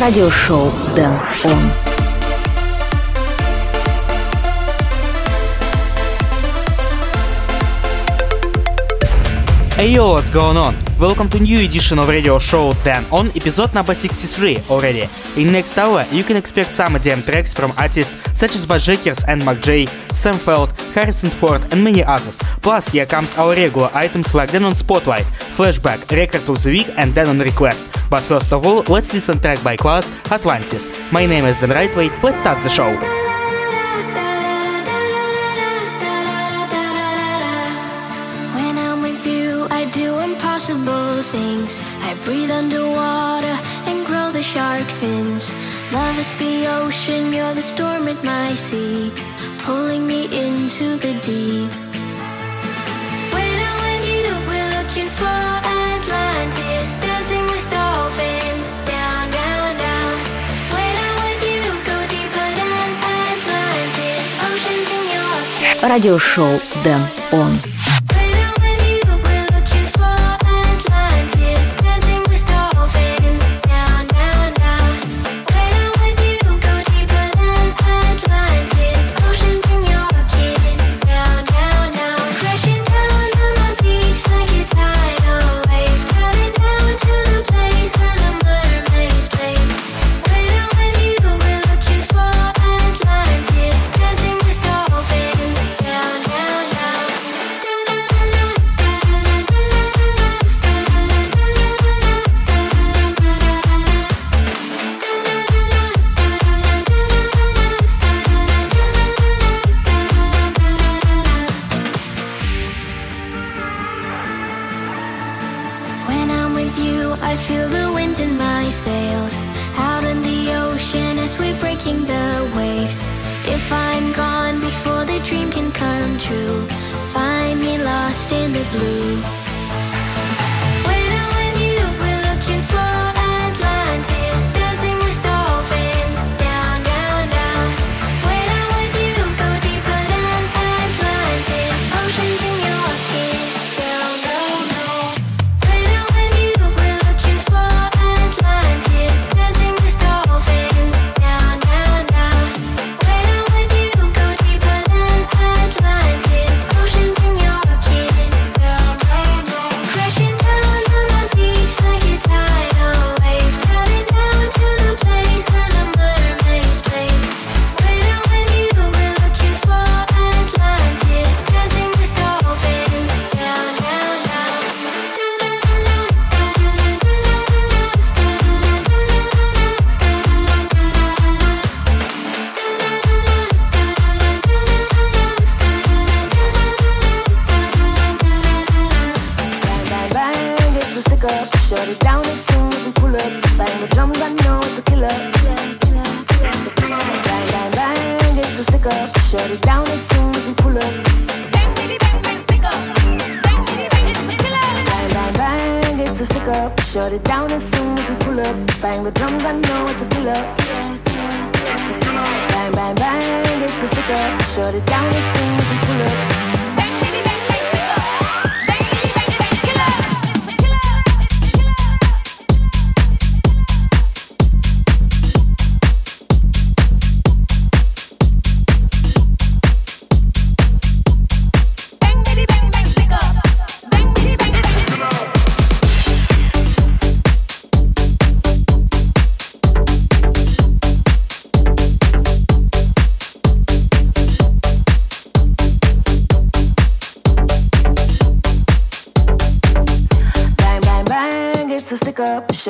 радиошоу Дэн Он. Hey yo, what's going on? Welcome to new edition of radio show 10 on episode number 63 already. In next hour, you can expect some EDM tracks from artists such as Bassjackers and McJ, Sam Feldt, Harrison Ford and many others. Plus, here comes our regular items like Dan On Spotlight, Flashback, Record of the Week and Dan On Request. But first of all, let's listen track by Class, Atlantis. My name is Dan Rightway, let's start the show. things. I breathe underwater and grow the shark fins. Love is the ocean, you're the storm at my sea, pulling me into the deep. When I'm with you, we're looking for Atlantis, dancing with dolphins. Down, down, down. When I'm with you, go deeper than Atlantis. Oceans in your kiss. Радиошоу Дэн Он. I feel the wind in my sails. Out in the ocean as we're breaking the waves. If I'm gone before the dream can come true, find me lost in the blue.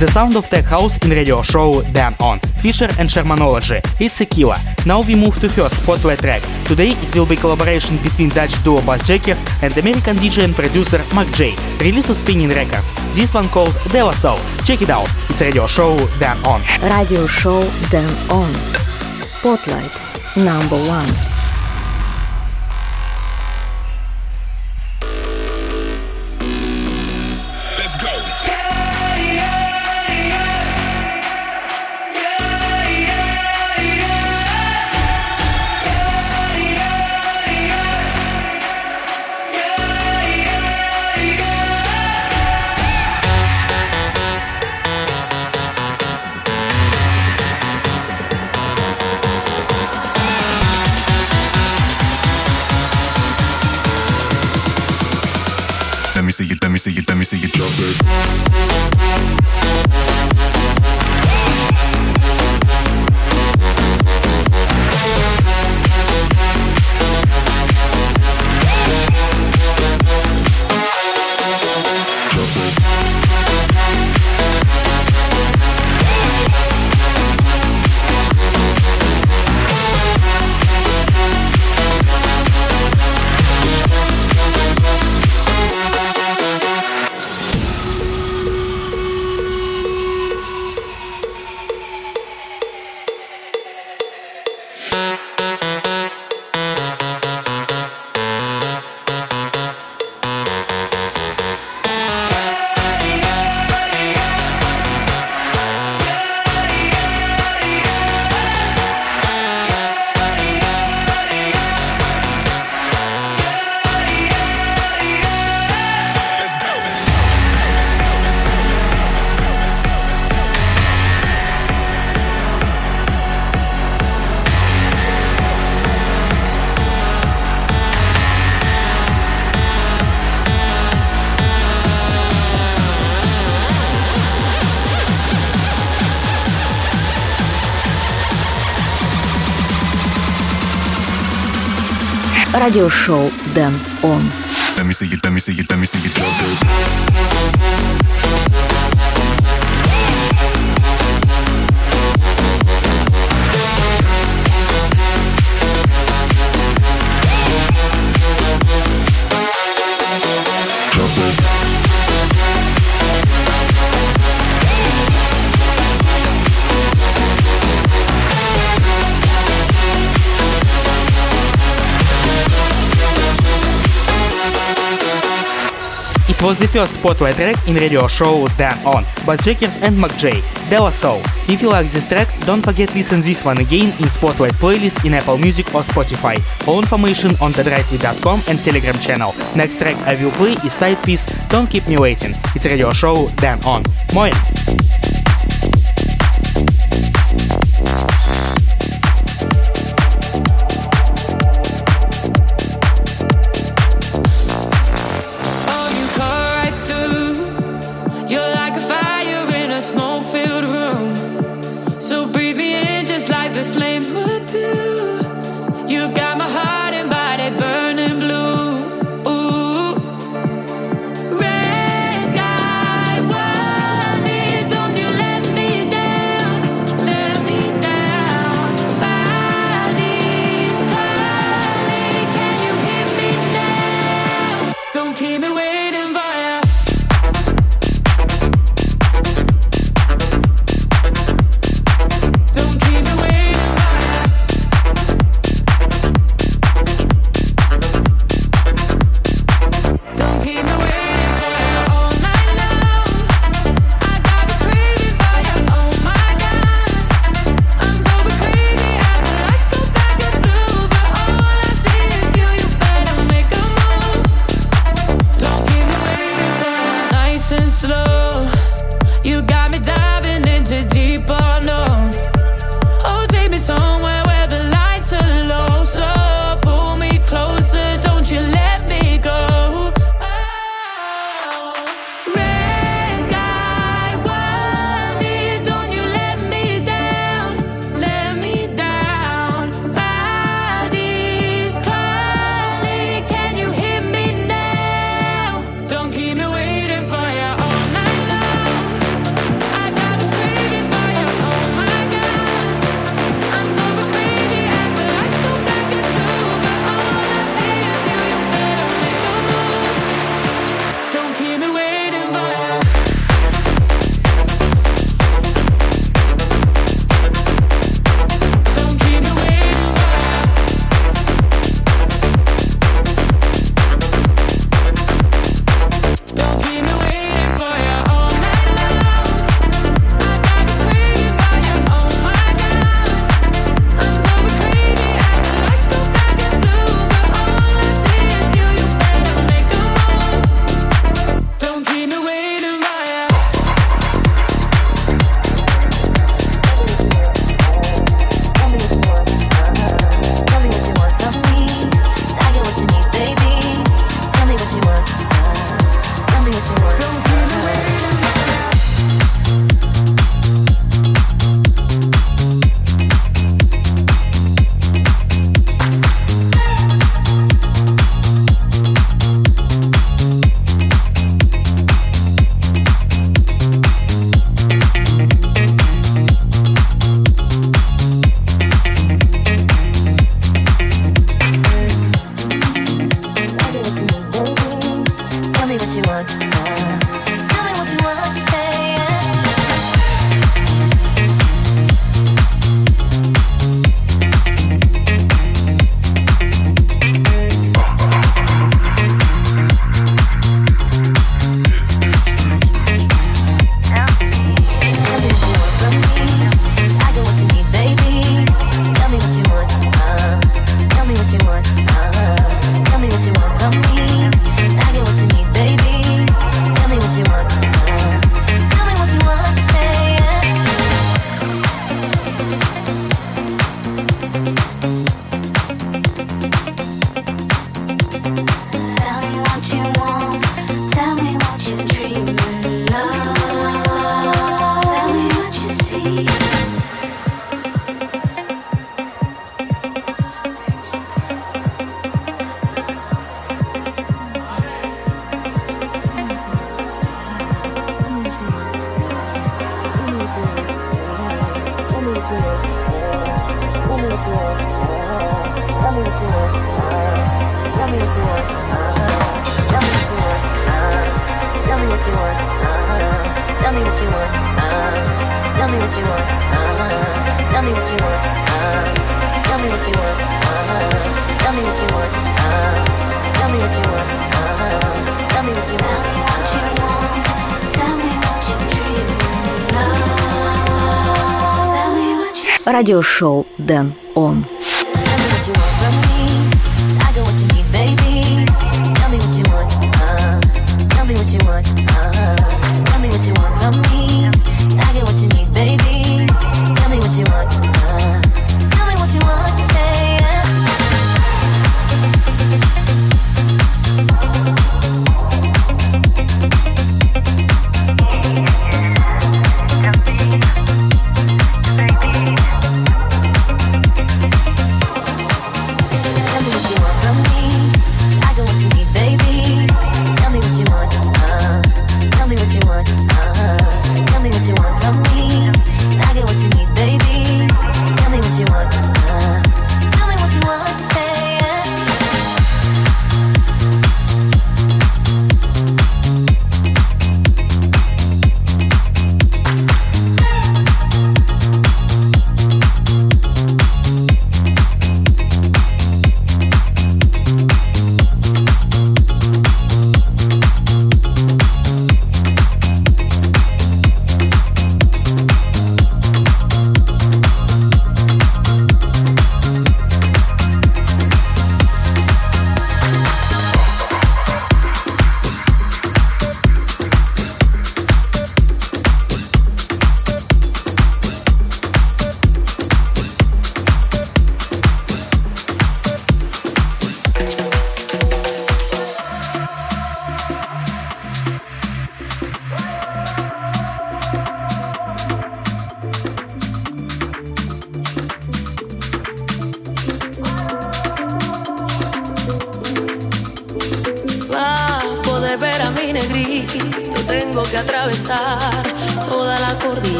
The sound of tech house in radio show Dan On. Fisher and Shermanology. It's Sekila. Now we move to first spotlight track. Today it will be collaboration between Dutch duo Bassjackers and American DJ and producer Mac J. Release of Spinnin' Records. This one called Della Soul. Check it out. It's radio show Dan On. Radio show Dan On. Spotlight number one. Let радиошоу Дэн Он. Let me see it, let me see it, let me see it, was the first spotlight track in radio show Dan On, Bassjackers and McJ, Della Soul. If you like this track, don't forget to listen this one again in Spotlight playlist in Apple Music or Spotify. All information on thedragbeat.com and Telegram channel. Next track I will play is Side Piece Don't Keep Me Waiting. It's radio show Dan On. Moin! what you want. Uh-huh. Tell me what you want. Uh-huh. Tell me what you want. Uh-huh. Tell me what you want. Uh-huh. Tell me what you want. Uh-huh. Tell me what you want. Tell me what you want. Tell me what you dream love. Радиошоу Дэн Он. Tell me what you want from me.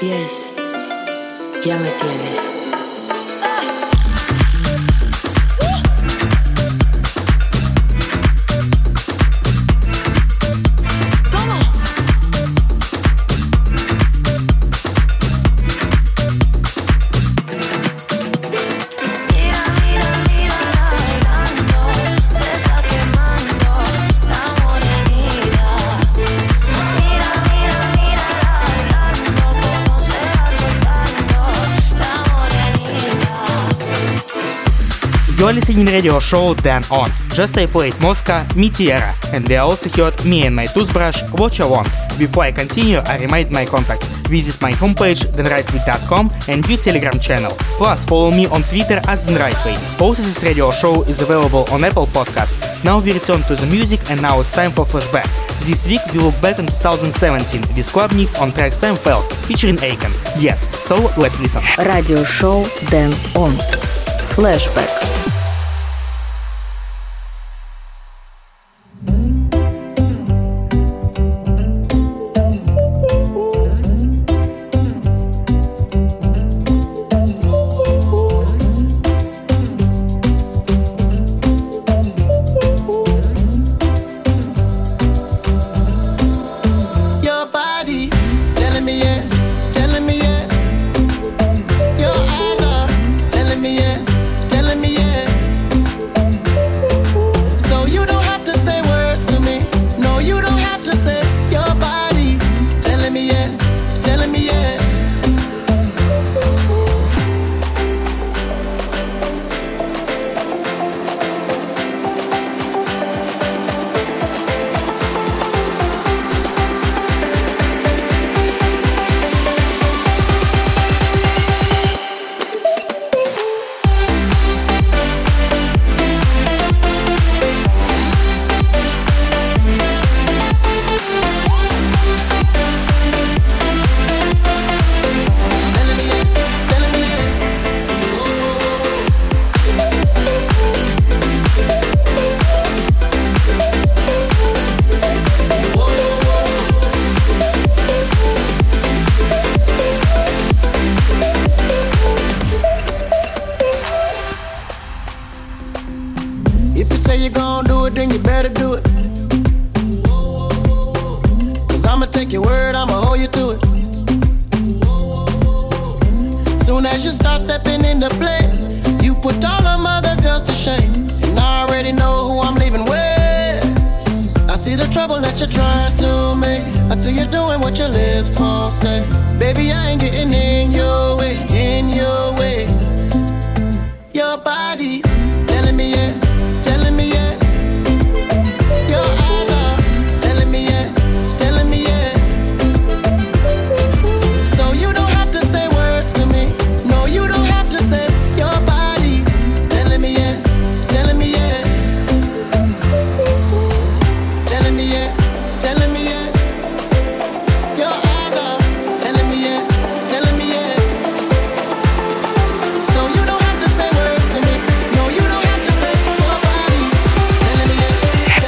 pies, ya me tienes. Radio show Dan On. Just I played Mosca, Mitiera, and they also heard me and my toothbrush Watch You Before I continue, I remind my contacts. Visit my homepage thenrightway.com and new Telegram channel. Plus, follow me on Twitter as thenrightway. Also, this radio show is available on Apple Podcasts. Now we return to the music and now it's time for flashback. This week we look back in 2017 with club mix on track Sam Feldt, featuring Aiken. Yes, so let's listen. Radio show Dan On. Flashback.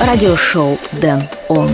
радиошоу «Дэн Он».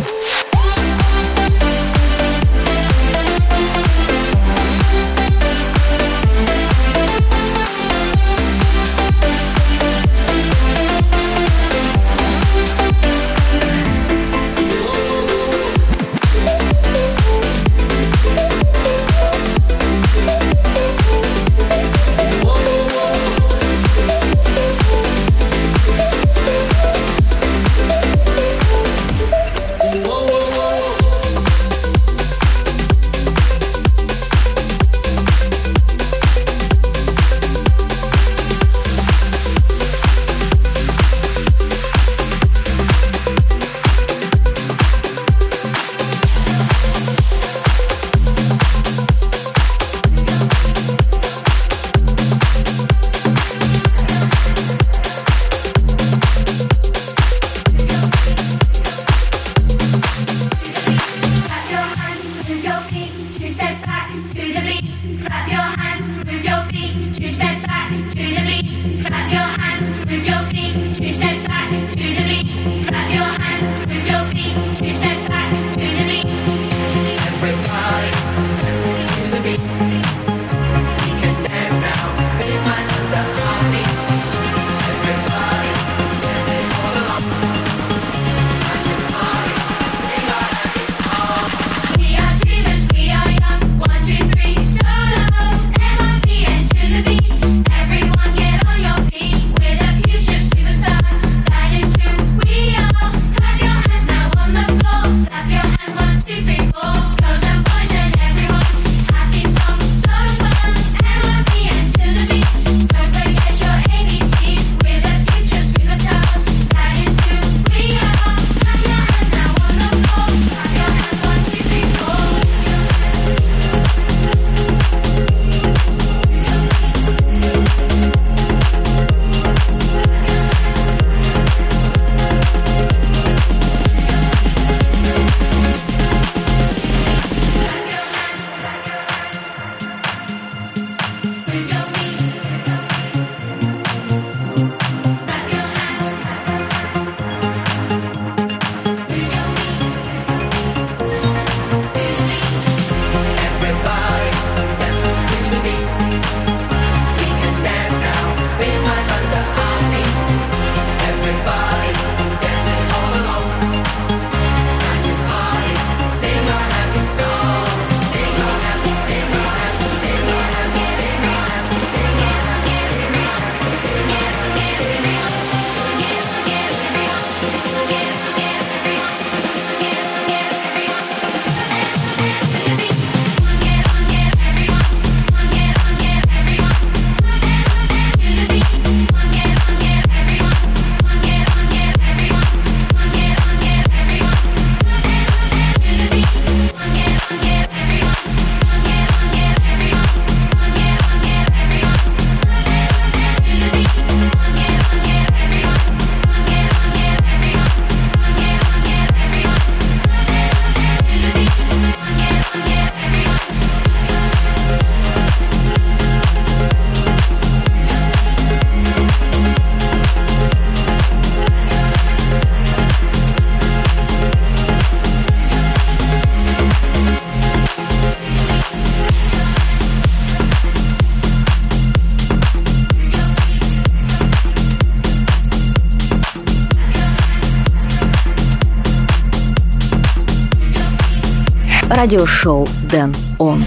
Радиошоу Дэн Он.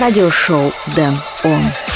Радиошоу Дэн Он.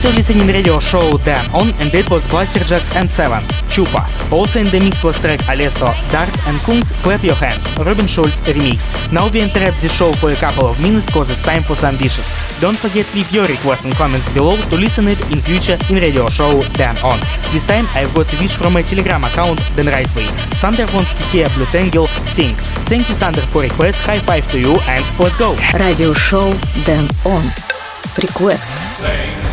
still listening radio show Dan On and it was Blasterjaxx and 7, Chupa. Also in the mix was track Alesso, Dark and Kungs, Clap Your Hands, Robin Schulz remix. Now we interrupt the show for a couple of minutes cause it's time for some dishes. Don't forget leave your requests and comments below to listen it in future in radio show Dan On. This time I've got a wish from my telegram account Dan Rightway. Sander wants to hear Blue Tangle sing. Thank you Sander for request, high five to you and let's go! Radio show Dan On. Request. Sing.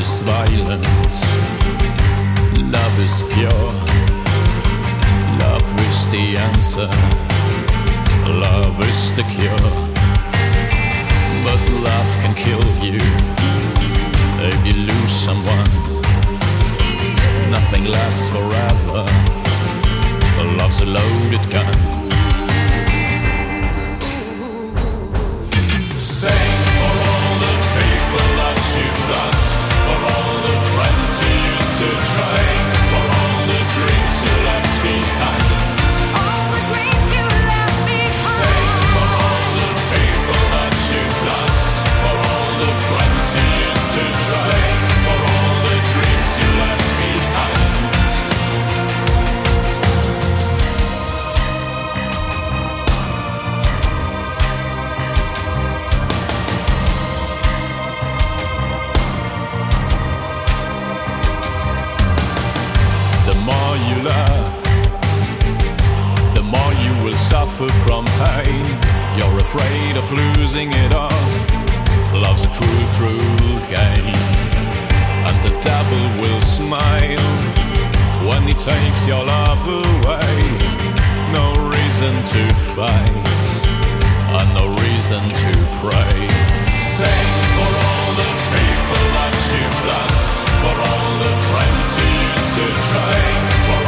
is violent, love is pure, love is the answer, love is the cure. But love can kill you if you lose someone. Nothing lasts forever, love's a loaded gun. afraid of losing it all. Love's a cruel, cruel game, and the devil will smile when he takes your love away. No reason to fight, and no reason to pray. Sing for all the people that you've lost, for all the friends you used to trust. Sing for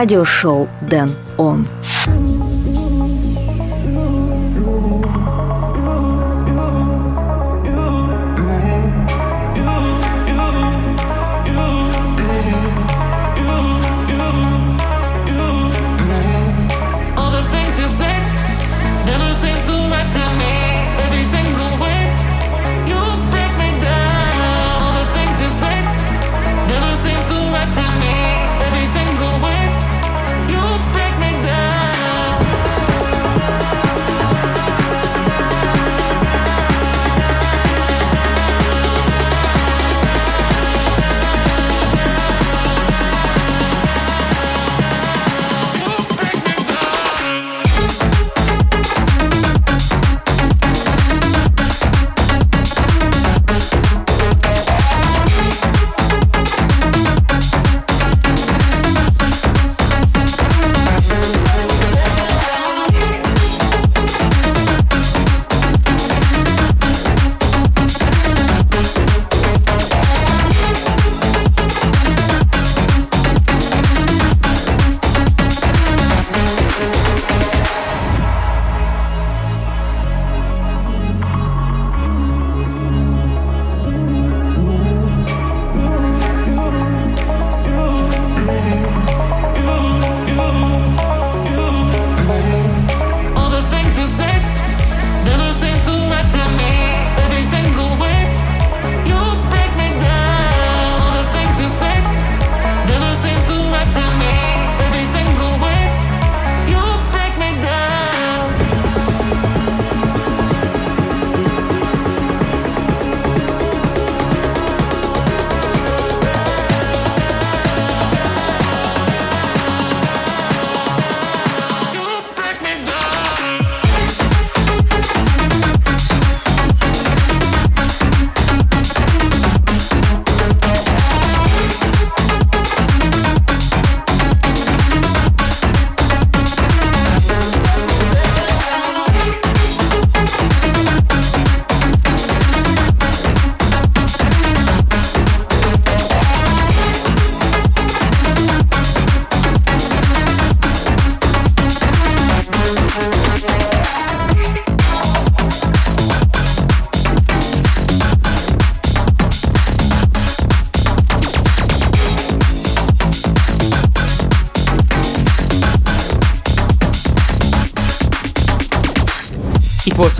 радиошоу «Дэн Он».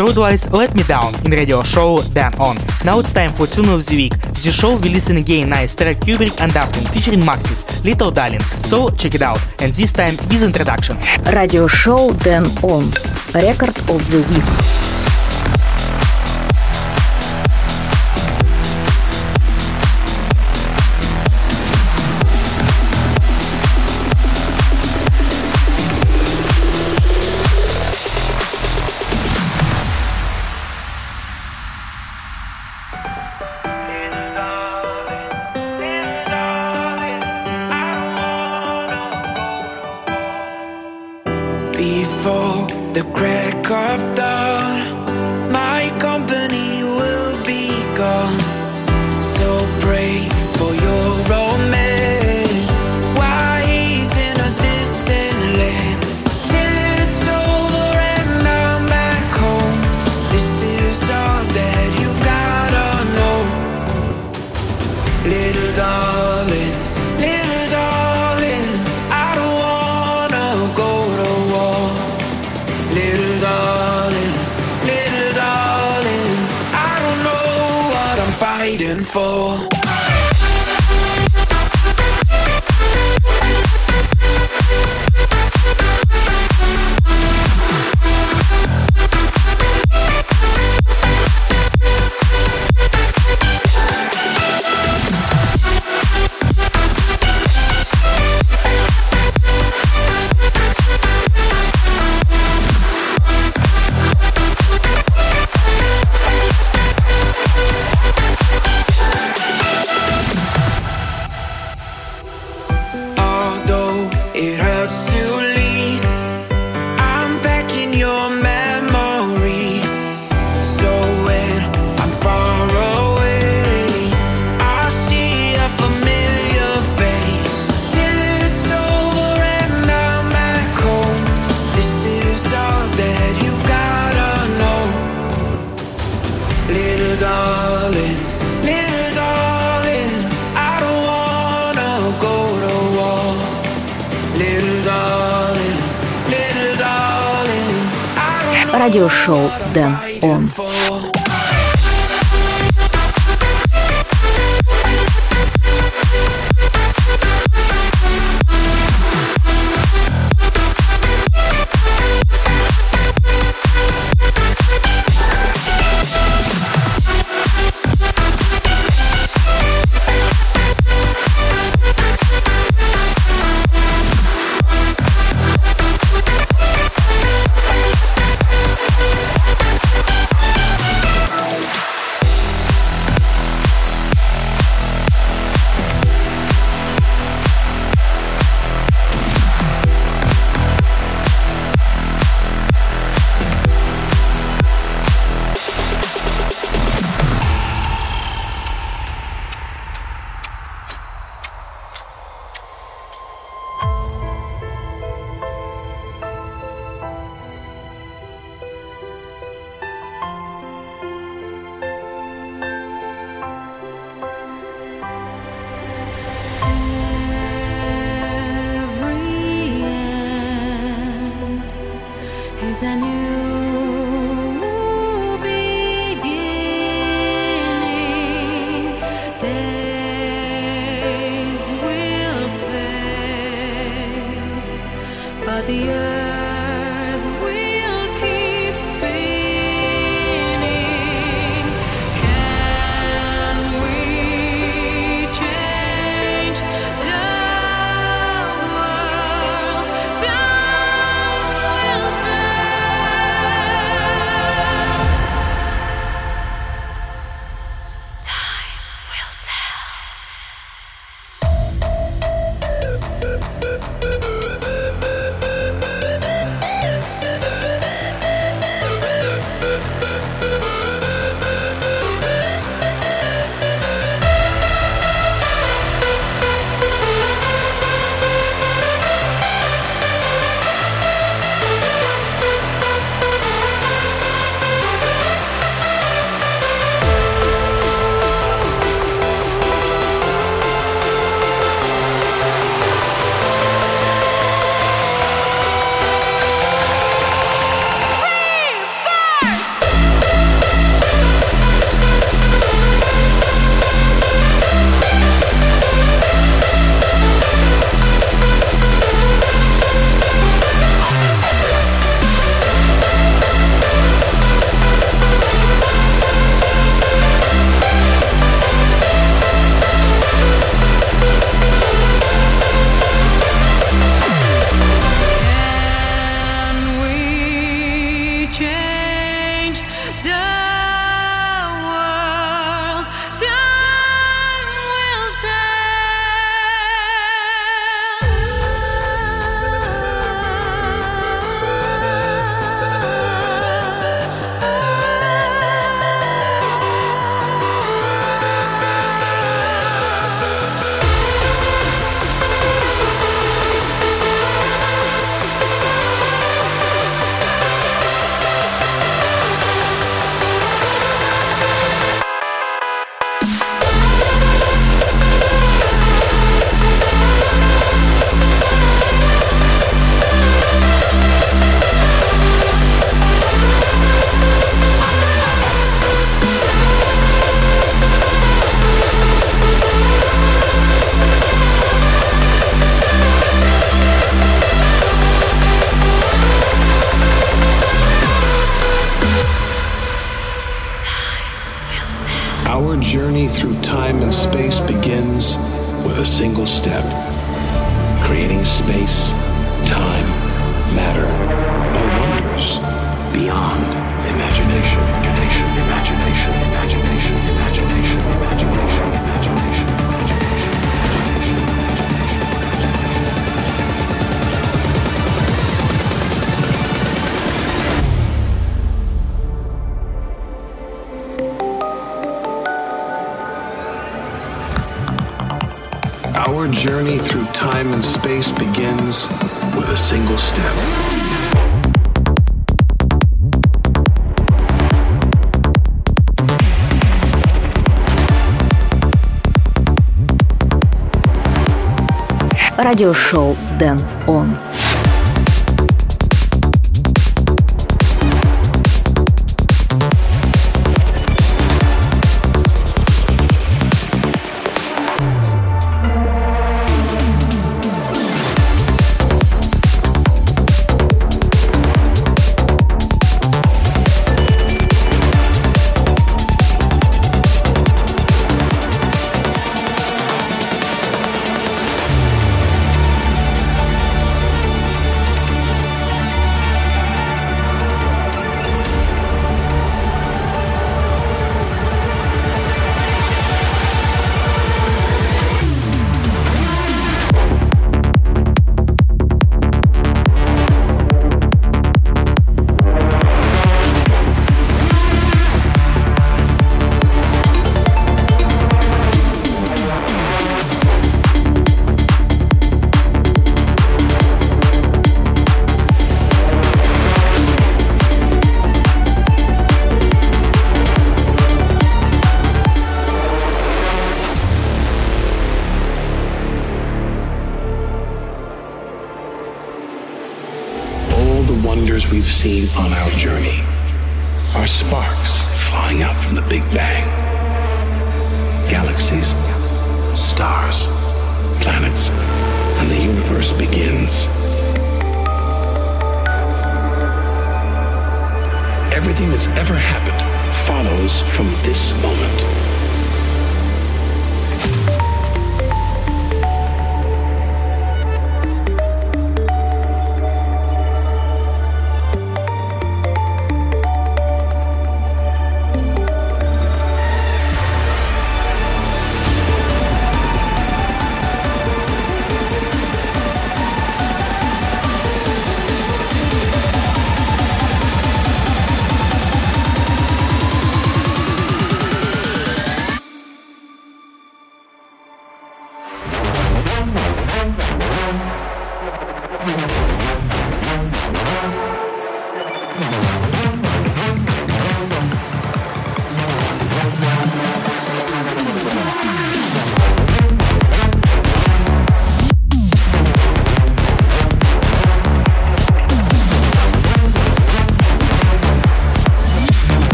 Roadwise Let Me Down in radio show Dan On. Now it's time for Tune of the Week. The show will listen again nice track Kubrick and Upton featuring Maxis, Little Darling. So check it out. And this time with introduction. Radio show Dan On. Record of the Week. It hurts радиошоу Дэн Он. Радиошоу Дэн Он.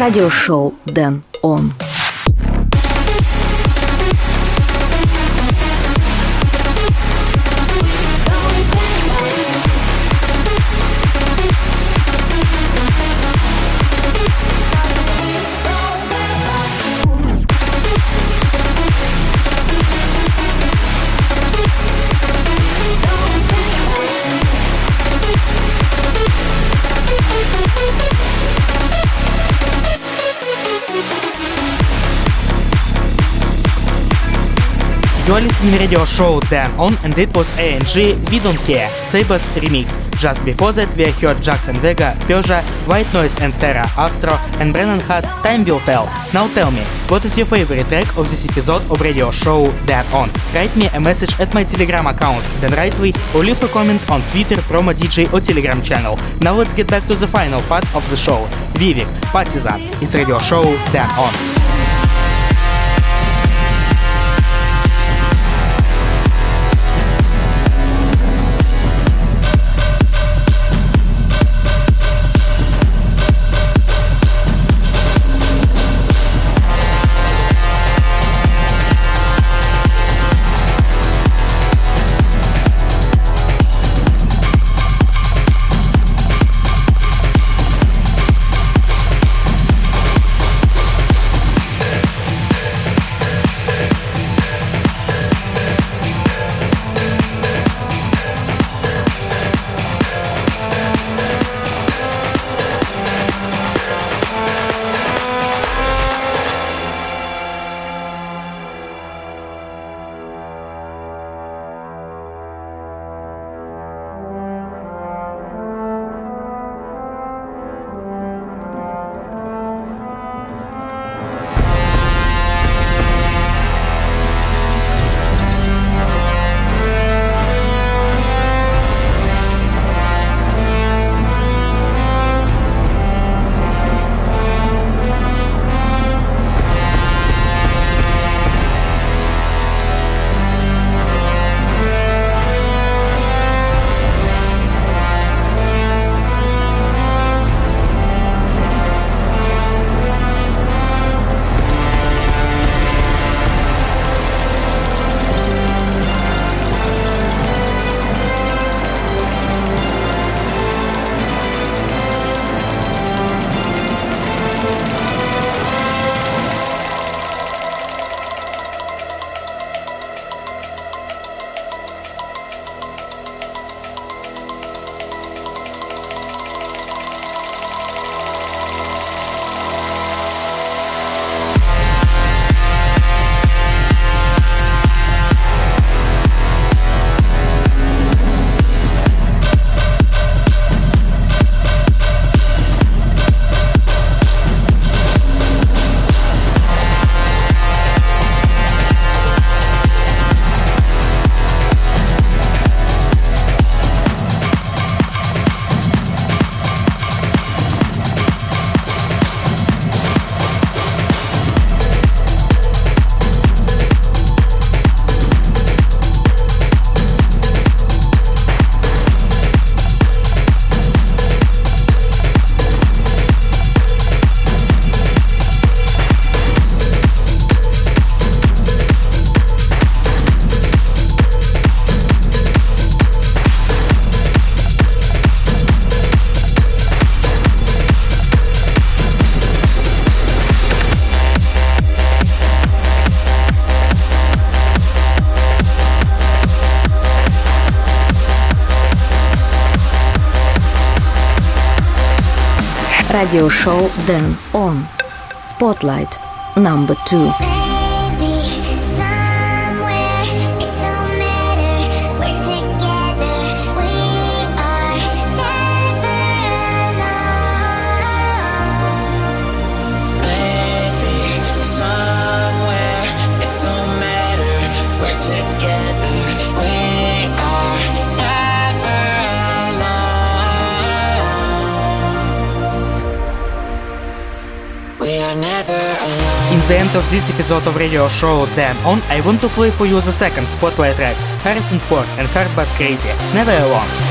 радиошоу «Дэн Он». You're listening radio show Dan On and it was ANG We Don't Care Sabers remix. Just before that we heard Jackson Vega, Peugeot, White Noise and Terra Astro and Brennan Hart Time Will Tell. Now tell me, what is your favorite track of this episode of radio show Dan On? Write me a message at my Telegram account, Dan Rightway or leave a comment on Twitter, Promo DJ or Telegram channel. Now let's get back to the final part of the show. Vivek, Partizan. It's radio show Dan On. Радиошоу Дэн Он. Spotlight number two. This episode of radio show Dan On, I want to play for you the second spotlight track, Harrison Ford and Hard But Crazy, Never Alone.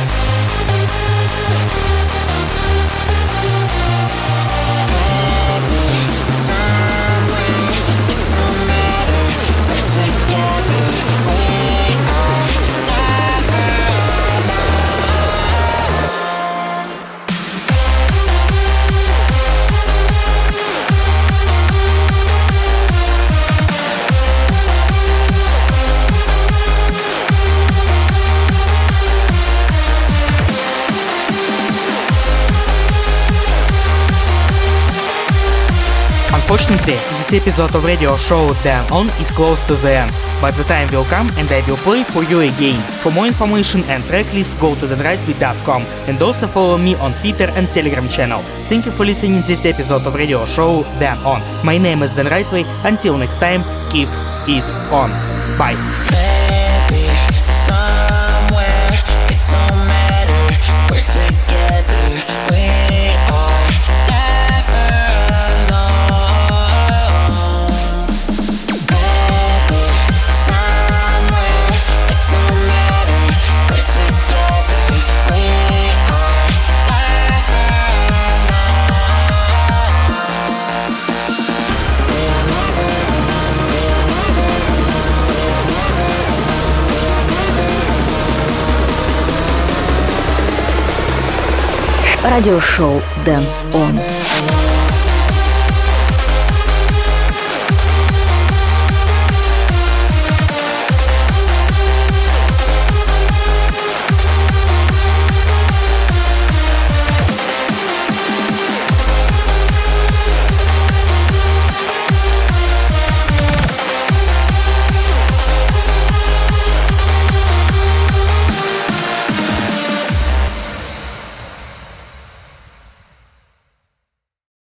This episode of radio show Dan On is close to the end, but the time will come and I will play for you again. For more information and tracklist go to danrightway.com and also follow me on Twitter and Telegram channel. Thank you for listening to this episode of radio show Dan On. My name is Dan Rightway. Until next time, keep it on. Bye. Радиошоу Дэн Он.